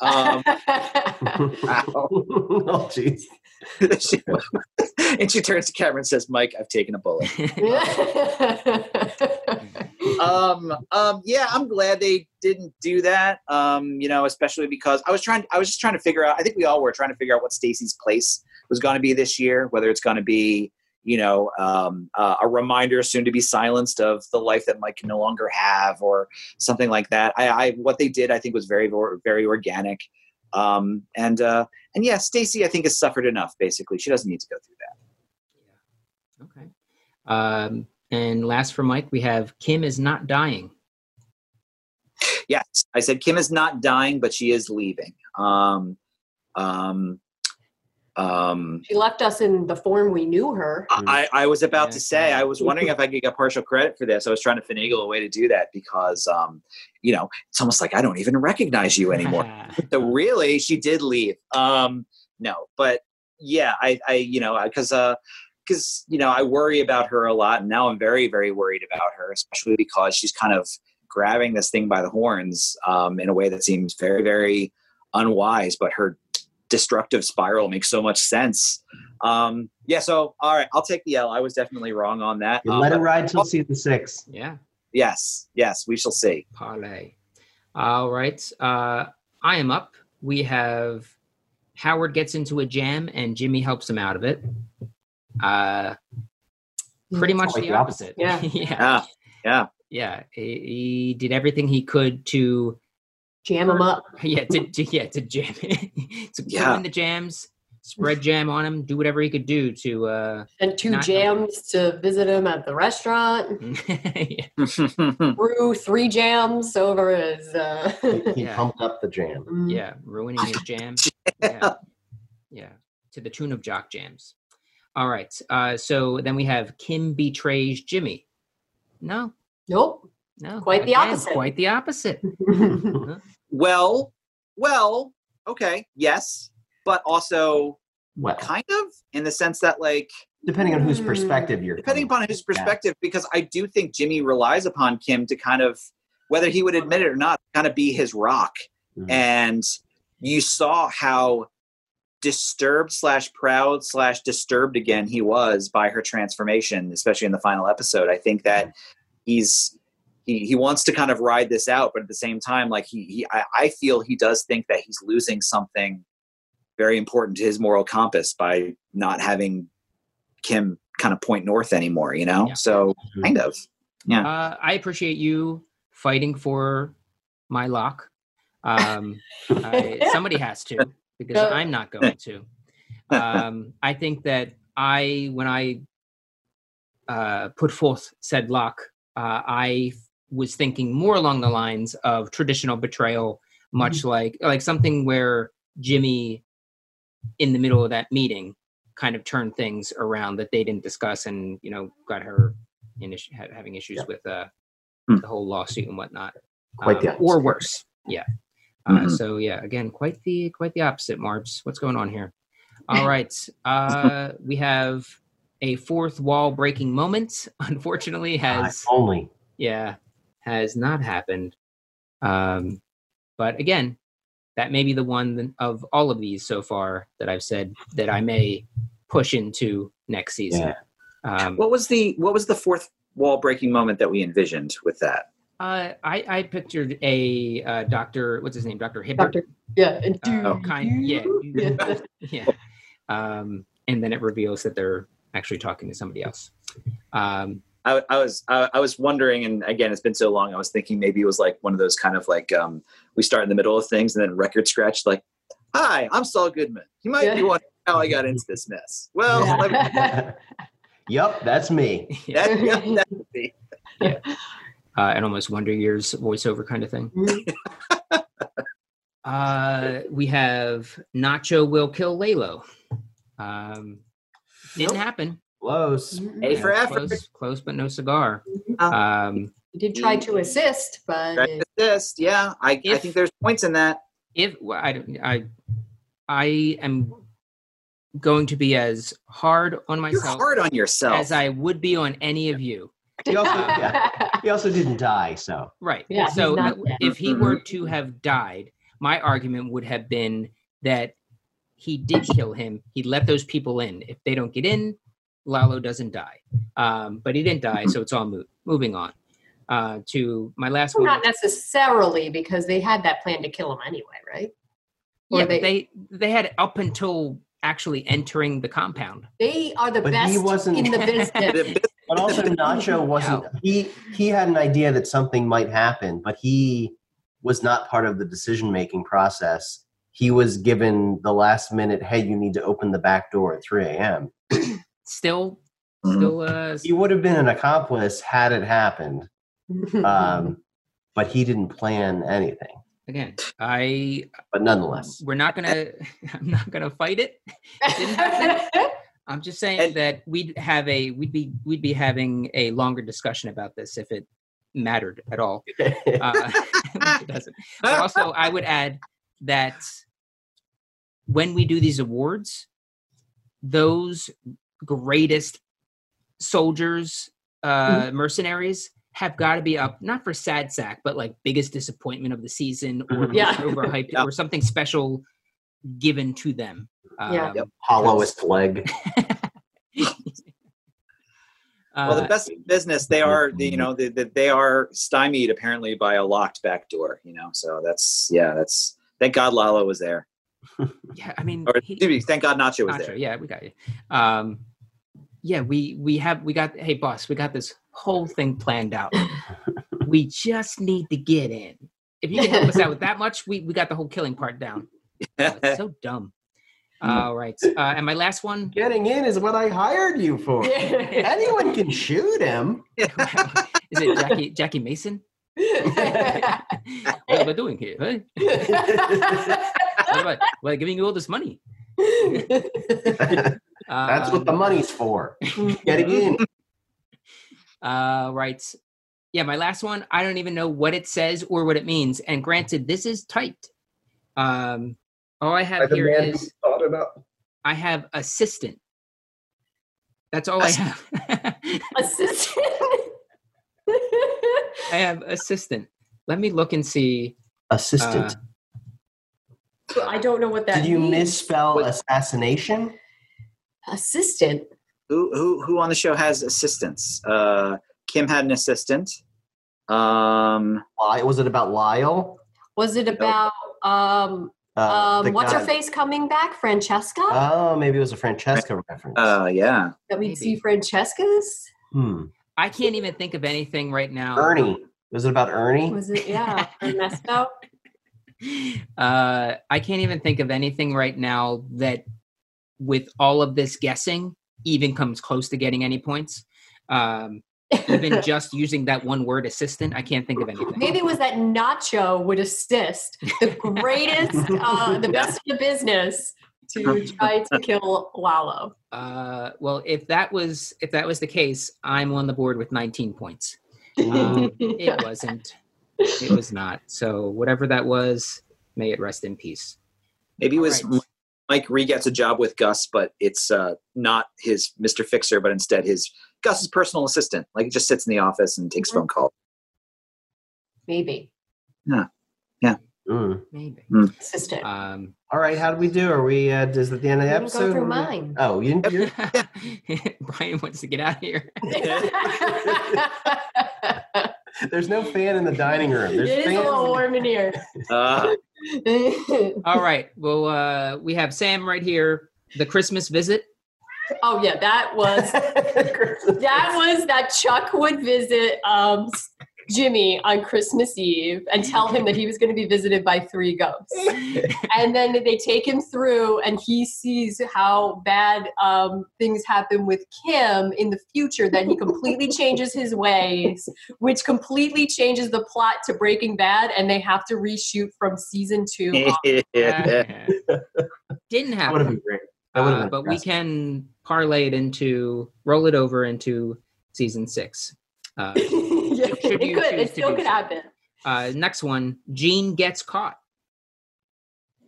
Um, wow. oh, jeez. and she turns to Cameron and says, "Mike, I've taken a bullet." um, um, yeah, I'm glad they didn't do that. Um, you know, especially because I was trying. I was just trying to figure out. I think we all were trying to figure out what Stacy's place was going to be this year. Whether it's going to be, you know, um, uh, a reminder soon to be silenced of the life that Mike can no longer have, or something like that. I, I what they did, I think, was very, very organic. Um, and uh, and yeah, Stacy, I think has suffered enough. Basically, she doesn't need to go through that. Okay. Um, and last for Mike, we have Kim is not dying. Yes, I said Kim is not dying, but she is leaving. Um, um, um, she left us in the form we knew her. I, I was about Yeah. to say, I was wondering if I could get partial credit for this. I was trying to finagle a way to do that because, um, you know, it's almost like I don't even recognize you anymore. so really, she did leave. Um, no, but yeah, I, I you know, because, uh, because you know, I worry about her a lot, and now I'm very, very worried about her, especially because she's kind of grabbing this thing by the horns um, in a way that seems very, very unwise. But her destructive spiral makes so much sense. Um, yeah, so all right, I'll take the L. I was definitely wrong on that. Um, let it ride till season six. yeah. Yes, yes, we shall see. Parlay. All right. Uh, I am up. We have Howard gets into a jam and Jimmy helps him out of it. Uh, pretty much like the the opposite. opposite. yeah. Yeah, yeah. Yeah. He, he did everything he could to Jam them up. yeah to, to yeah to jam to Yeah. in the jams, spread jam on him, do whatever he could do to uh And two jams to visit him at the restaurant. yeah. Brew three jams over his. Uh, He, he Yeah. pumped up the jam. Mm. yeah, ruining his jam. Yeah. yeah, to the tune of jock jams. All right. Uh, so then we have Kim betrays Jimmy. No, Nope. No, Quite the again, opposite. Quite the opposite. Well, well, okay, yes, but also well, kind of in the sense that like depending on whose Hmm. perspective you're depending coming upon whose perspective, because I do think Jimmy relies upon Kim to kind of whether he would admit it or not, kind of be his rock. Mhm. And you saw how disturbed slash proud slash disturbed again he was by her transformation, especially in the final episode. I think that he's he, he wants to kind of ride this out, but at the same time, like he, he I, I feel he does think that he's losing something very important to his moral compass by not having Kim kind of point north anymore, you know? Yeah. So Mhm. kind of. Yeah. Uh, I appreciate you fighting for my lock. Um, I, somebody has to because No. I'm not going to. Um, I think that I, when I uh, put forth said lock, uh, I was thinking more along the lines of traditional betrayal, much like like something where Jimmy, in the middle of that meeting, kind of turned things around that they didn't discuss, and you know got her in issue, having issues Yeah. with uh, Hmm. the whole lawsuit and whatnot, Quite the Um, or worse. Yeah. Uh, Mhm. So yeah, again, quite the quite the opposite, Marbs. What's going on here? All right, uh, we have a fourth wall breaking moment. Unfortunately, has only yeah has not happened. Um, but again, that may be the one of all of these so far that I've said that I may push into next season. Yeah. Um, What was the what was the fourth wall breaking moment that we envisioned with that? uh, I, I pictured a uh, doctor. What's his name? Doctor Hibbert. Doctor, yeah, and do Uh, kind, yeah, Yeah. yeah. Um, and then it reveals that they're actually talking to somebody else. Um, I, I was I, I was wondering, and again, it's been so long. I was thinking maybe it was like one of those kind of like um, we start in the middle of things and then record scratch like, "Hi, I'm Saul Goodman. You might be Yeah. wondering how I got into this mess." Well, Yeah. let me- Yep, that's me. yeah, that, yeah, that would be. uh, an almost Wonder Years voiceover kind of thing. Uh, we have Nacho will kill Lalo. Um, didn't Nope. happen. Close. A for Yeah, effort. Close, close, but no cigar. Uh, Um, He did try to assist, but Right it- assist, yeah. I, I think there's points in that. if well, I, don't- I, I am going to be as hard on You're myself hard on yourself. as I would be on any of you. He also, yeah, he also didn't die, so Right. Yeah, so not dead. if he were to have died, my argument would have been that he did kill him. He let those people in. If they don't get in, Lalo doesn't die. Um, but he didn't die, so it's all moot. Moving on uh, to my last Well, one. not necessarily because they had that plan to kill him anyway, right? Or yeah, they, they they had up until actually entering the compound. they are the But he wasn't- in the business. But also, Nacho wasn't. He he had an idea that something might happen, but he was not part of the decision making process. He was given the last minute. Hey, you need to open the back door at 3 a.m. Still, Mhm. still, uh, He would have been an accomplice had it happened, um, but he didn't plan anything. again, I But nonetheless, we're not gonna. I'm not gonna fight it. didn't. I'm just saying And- that we'd have a we'd be we'd be having a longer discussion about this if it mattered at all. Uh, it doesn't. But also, I would add that when we do these awards, those greatest soldiers, uh, mercenaries have got to be up not for sad sack, but like biggest disappointment of the season or Mhm. Yeah. overhyped Yeah. or something special given to them. Yeah. Um, Yep. hollowest leg. well, the uh, best business, they are, you know, they, they, they are stymied apparently by a locked back door, you know. So that's, yeah, that's, thank God Lalo was there. yeah, I mean, Or he- me, thank God Nacho was Nacho, there. yeah, we got you. Um, yeah, we we have we got. Hey, boss, we got this whole thing planned out. we just need to get in. If you can help us out with that much, we we got the whole killing part down. Oh, so dumb. All right, uh, and my last one. Getting in is what I hired you for. Anyone can shoot him. is it Jackie Jackie Mason? what am I doing here? Huh? What am I, what am I giving you all this money? That's what the Um, money's for. Getting in. Uh, right. yeah, my last one, I don't even know what it says or what it means. And granted, this is typed. Um, all I have the here man who is thought it. I have assistant. That's all I have. Assistant. I have assistant. Let me look and see. Assistant. Uh, I don't know what that Did you means. misspell What- assassination? Assistant? Who who who on the show has assistants? Uh, Kim had an assistant. Um, Ly- Was it about Lyle? Was it about um Uh, um what's her face coming back? Francesca? Oh, maybe it was a Francesca reference. uh, yeah. that we'd see Francesca's? hmm. I can't even think of anything right now. Ernie. Was it about Ernie? Was it yeah, Ernesto? Uh, I can't even think of anything right now that, with all of this guessing, even comes close to getting any points. Um, even just using that one word assistant, I can't think of anything. Maybe it was that Nacho would assist the greatest, uh, the best in the business to try to kill Lalo. Uh, well, if that was if that was the case, I'm on the board with 19 points. Um, it wasn't. It was not. So whatever that was, may it rest in peace. Maybe it was Alright. Mike Ree gets a job with Gus, but it's uh, not his Mr. Fixer, but instead his Gus's personal assistant. Like he just sits in the office and takes phone calls. Maybe Yeah. Yeah. Mm. Maybe. assistant. Um, All right, how do we do? Are we? Uh, is that the end of the Let me go episode? through mine. Oh, you, you're, Brian wants to get out of here. there's no fan in the dining room. There's it is a little warm in here. Uh, All right. Well, uh, we have Sam right here. The Christmas visit. oh yeah, that was that was that Chuck would visit um, Jimmy on Christmas Eve and tell him that he was going to be visited by three ghosts. and then they take him through and he sees how bad um, things happen with kim in the future that he completely changes his ways which completely changes the plot to breaking bad and they have to reshoot from season two on. yeah. Didn't That would have happen. been great. That would have Uh, but we can parlay it into, roll it over into season six. Uh, yeah, Should it you could it still could so. happen uh, next one, Gene gets caught.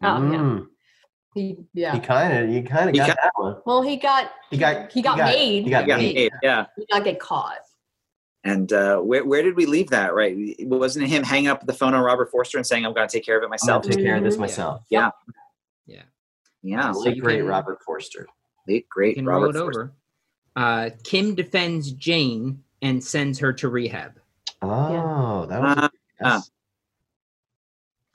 Oh, yeah. Mm. he, yeah You kind of, you kind of He got got- that one. well he got He got, he got made He got Yeah, made. yeah. he got get caught And uh, where where did we leave that? Right? Wasn't it him hanging up the phone on Robert Forster and saying, "I'm going to take care of it I'm myself"? gonna take care of this Mhm. myself. Yeah. Yeah. Yeah, So Late you great can- Robert Forster. late You great can Robert roll it Forster. over. Uh, Kim defends Jane and sends her to rehab. Oh, that was. Uh, yes.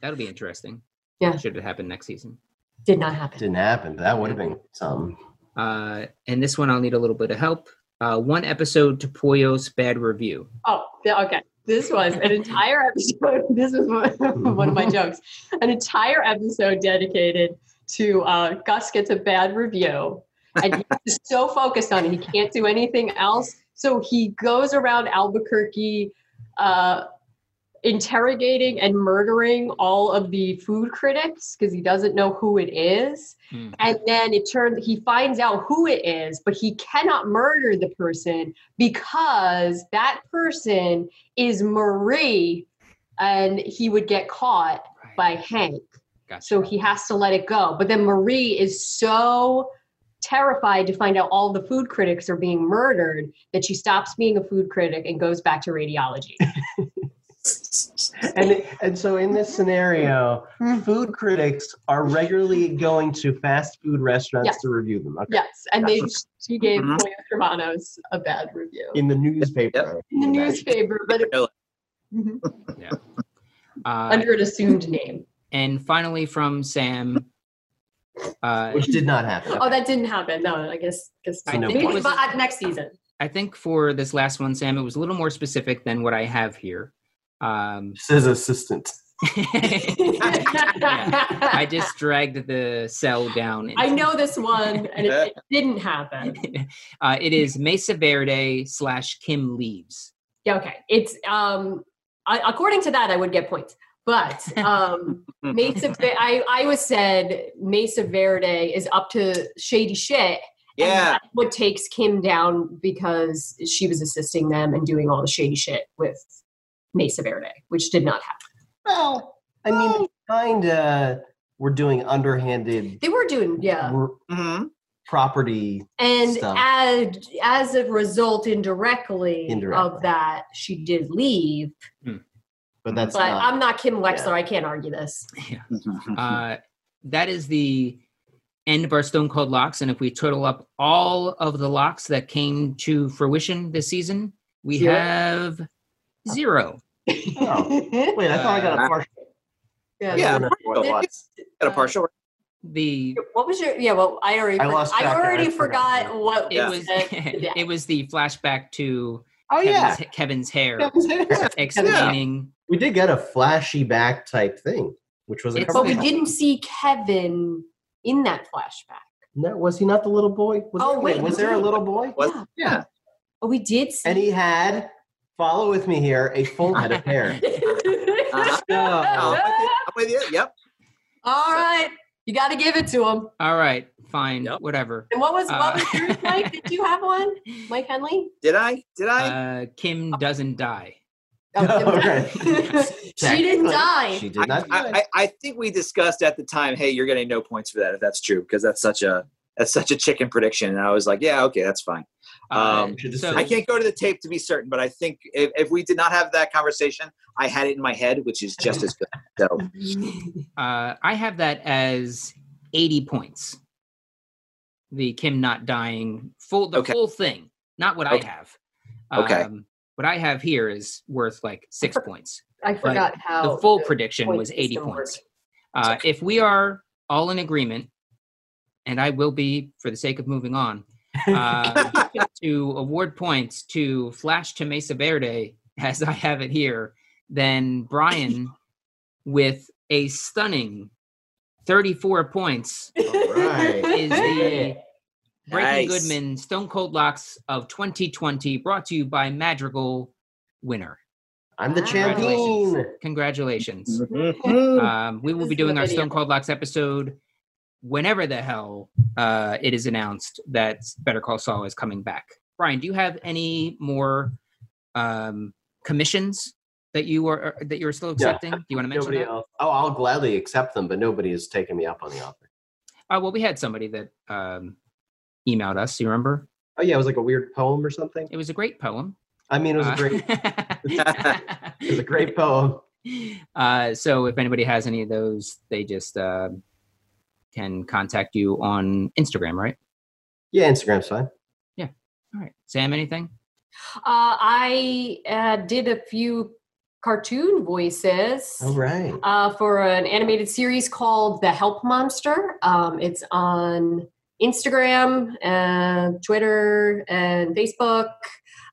That'll be interesting. Yeah. Should it happen next season? did not happen Didn't happen. That would have been something. Uh, and this one I'll need a little bit of help. Uh, one episode to Pollo's bad review. Oh, yeah, okay. This was an entire episode. This was one one of my jokes. An entire episode dedicated to uh, Gus gets a bad review, and he's so focused on it, he can't do anything else. So he goes around Albuquerque, uh, interrogating and murdering all of the food critics because he doesn't know who it is. Hmm. And then it turns he finds out who it is, but he cannot murder the person because that person is Marie and he would get caught by Hank. Gotcha. So he has to let it go. But then Marie is so terrified to find out all the food critics are being murdered that she stops being a food critic and goes back to radiology. And and so in this scenario, Hmm. food critics are regularly going to fast food restaurants Yes. to review them. Okay. yes. And they she gave Mhm. Pollo Hermanos a bad review In the newspaper. in the newspaper, but it, Really? Mhm. Uh, under an assumed name. and finally from Sam. Uh, Which did not happen. Oh, that didn't happen. No, I guess guess I think maybe was- but, uh, next season. I think for this last one, Sam, it was a little more specific than what I have here. Um, Says assistant. I just dragged the cell down. I know this one, and it, it didn't happen. uh, it is Mesa Verde slash Kim leaves. Yeah, okay. It's um, I, according to that, I would get points. But um, Mesa, I I was said Mesa Verde is up to shady shit, And Yeah. that's what takes Kim down because she was assisting them and doing all the shady shit with Mesa Verde, which did not happen. Well, I mean, kind of. We're doing underhanded They were doing, yeah. r- hmm property. And Stuff. as, as a result, indirectly, Indirectly. of that, she did leave. But that's but not. I'm not Kim Wexler. yeah. I can't argue this. uh, that is the end of our Stone Cold Locks. And if we total up all of the locks that came to fruition this season, we Zero? have zero. Oh. Wait, I thought I got a Uh, partial. Yeah. Yeah. What it was. Got a partial. The What was your? Yeah, well, I already. I for- lost I already I forgot. forgot what it was said today. it was the flashback to Oh yeah, Kevin's, Kevin's hair but explaining we did get a flashy back type thing, which was a It's- we didn't see Kevin in that flashback. No, was he not the little boy? Was Oh, there, wait, wait, was there a little boy? Was- yeah. Yeah. Oh, we did see. And he had, follow with me here, a full head of hair. Uh-huh. No, I'm with you. I'm with you. Yep. All right, you got to give it to him. all right fine Yep. whatever And what was what Uh, was yours, Mike? Did you have one, Mike Henley? Did I? Did I? uh, kim doesn't die Oh, Oh, she didn't die. She did not. I. I, I think we discussed at the time, hey, you're getting no points for that if that's true, because that's such a that's such a chicken prediction. And I was like, yeah, okay, that's fine. Um, should just so I can't go to the tape to be certain, but I think if, if we did not have that conversation, I had it in my head, which is just as good. So uh, i have that as 80 points the kim not dying full the Okay. full thing not what Okay. i have Okay. What i have here is worth like six points I forgot how the full the prediction point was 80 points. Uh, if we are all in agreement and i will be for the sake of moving on uh, to award points to Flash to Mesa Verde, as I have it here, then Brian with a stunning 34 points right. is the Breaking Nice. Goodman Stone Cold Locks of 2020, brought to you by Madrigal winner. I'm the Congratulations. champion. Congratulations. Mhm. Um, we will be doing our. Stone Cold Locks episode whenever the hell uh, it is announced that Better Call Saul is coming back. Brian, do you have any more um, commissions that you are that you're still Yeah. accepting? Do you want to mention Nobody that? else. Oh, I'll gladly accept them, but nobody has taken me up on the offer. Uh, well, we had somebody that um, emailed us. You remember? Oh yeah, it was like a weird poem or something. It was a great poem. I mean, it was Uh, a great, it was a great poem. uh, so if anybody has any of those, they just uh, can contact you on Instagram, right? Yeah, Instagram's fine. Yeah. All right. Sam, anything? Uh, I uh, did a few cartoon voices All right. uh, for an animated series called The Help Monster. Um, it's on Instagram, and Twitter, and Facebook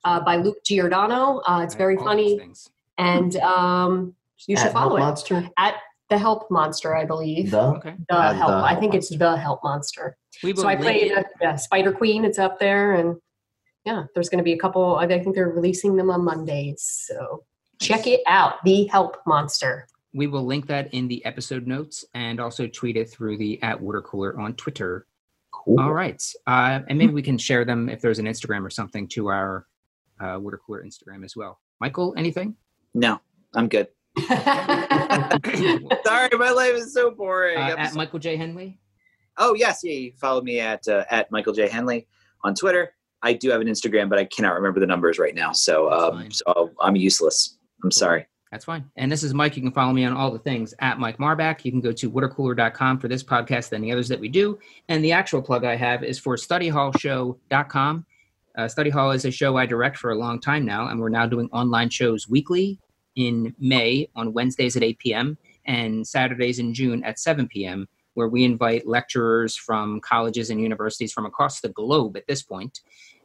uh, by Luke Giordano. Uh, it's Right, very funny, and um, you should At follow Help it Monster. at The Help Monster, I believe. The Okay. The at help. The I Help think it's the Help Monster. We will So I link played it- uh, yeah, Spider Queen. It's up there, and yeah, there's going to be a couple. I think they're releasing them on Mondays. So check it out. The Help Monster. We will link that in the episode notes and also tweet it through the at water cooler on Twitter. Cool. All right. Uh, and maybe we can share them if there's an Instagram or something to our uh, water cooler Instagram as well. Michael, anything? no, I'm good. Uh, Sorry, my life is so boring. I'm at so- Michael J. Henley? oh yes, yeah, you follow me at uh, at Michael J Henley on Twitter. I do have an Instagram, but I cannot remember the numbers right now, so um, so I'm useless. I'm sorry. That's fine. And this is Mike. You can follow me on all the things at Mike Marback. You can go to watercooler.com for this podcast and the others that we do. And the actual plug I have is for studyhallshow.com. Uh, Study Hall is a show I direct for a long time now, and we're now doing online shows weekly in May on Wednesdays at 8 p.m. and Saturdays in June at 7 p.m., where we invite lecturers from colleges and universities from across the globe at this point,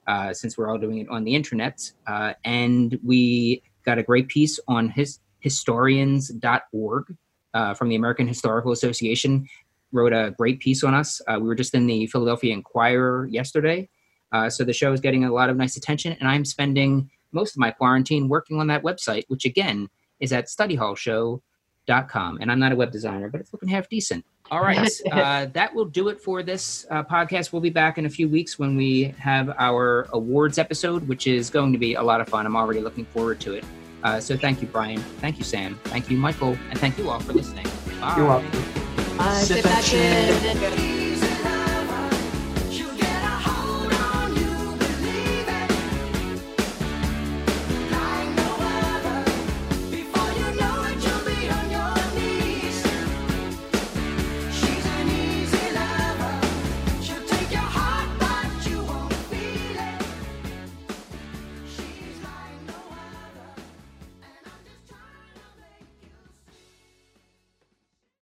uh, since we're all doing it on the internet. Uh, and we got a great piece on his historians.org uh, from the American Historical Association. Wrote a great piece on us. Uh, we were just in the Philadelphia Inquirer yesterday. Uh, so the show is getting a lot of nice attention, and I'm spending most of my quarantine working on that website, which again is at studyhallshow.com. And I'm not a web designer, but it's looking half decent. All right. Uh, that will do it for this uh, podcast. We'll be back in a few weeks when we have our awards episode, which is going to be a lot of fun. I'm already looking forward to it. Uh, so thank you, Brian. Thank you, Sam. Thank you, Michael. And thank you all for listening. Bye. You're welcome. Sit sit back, back in.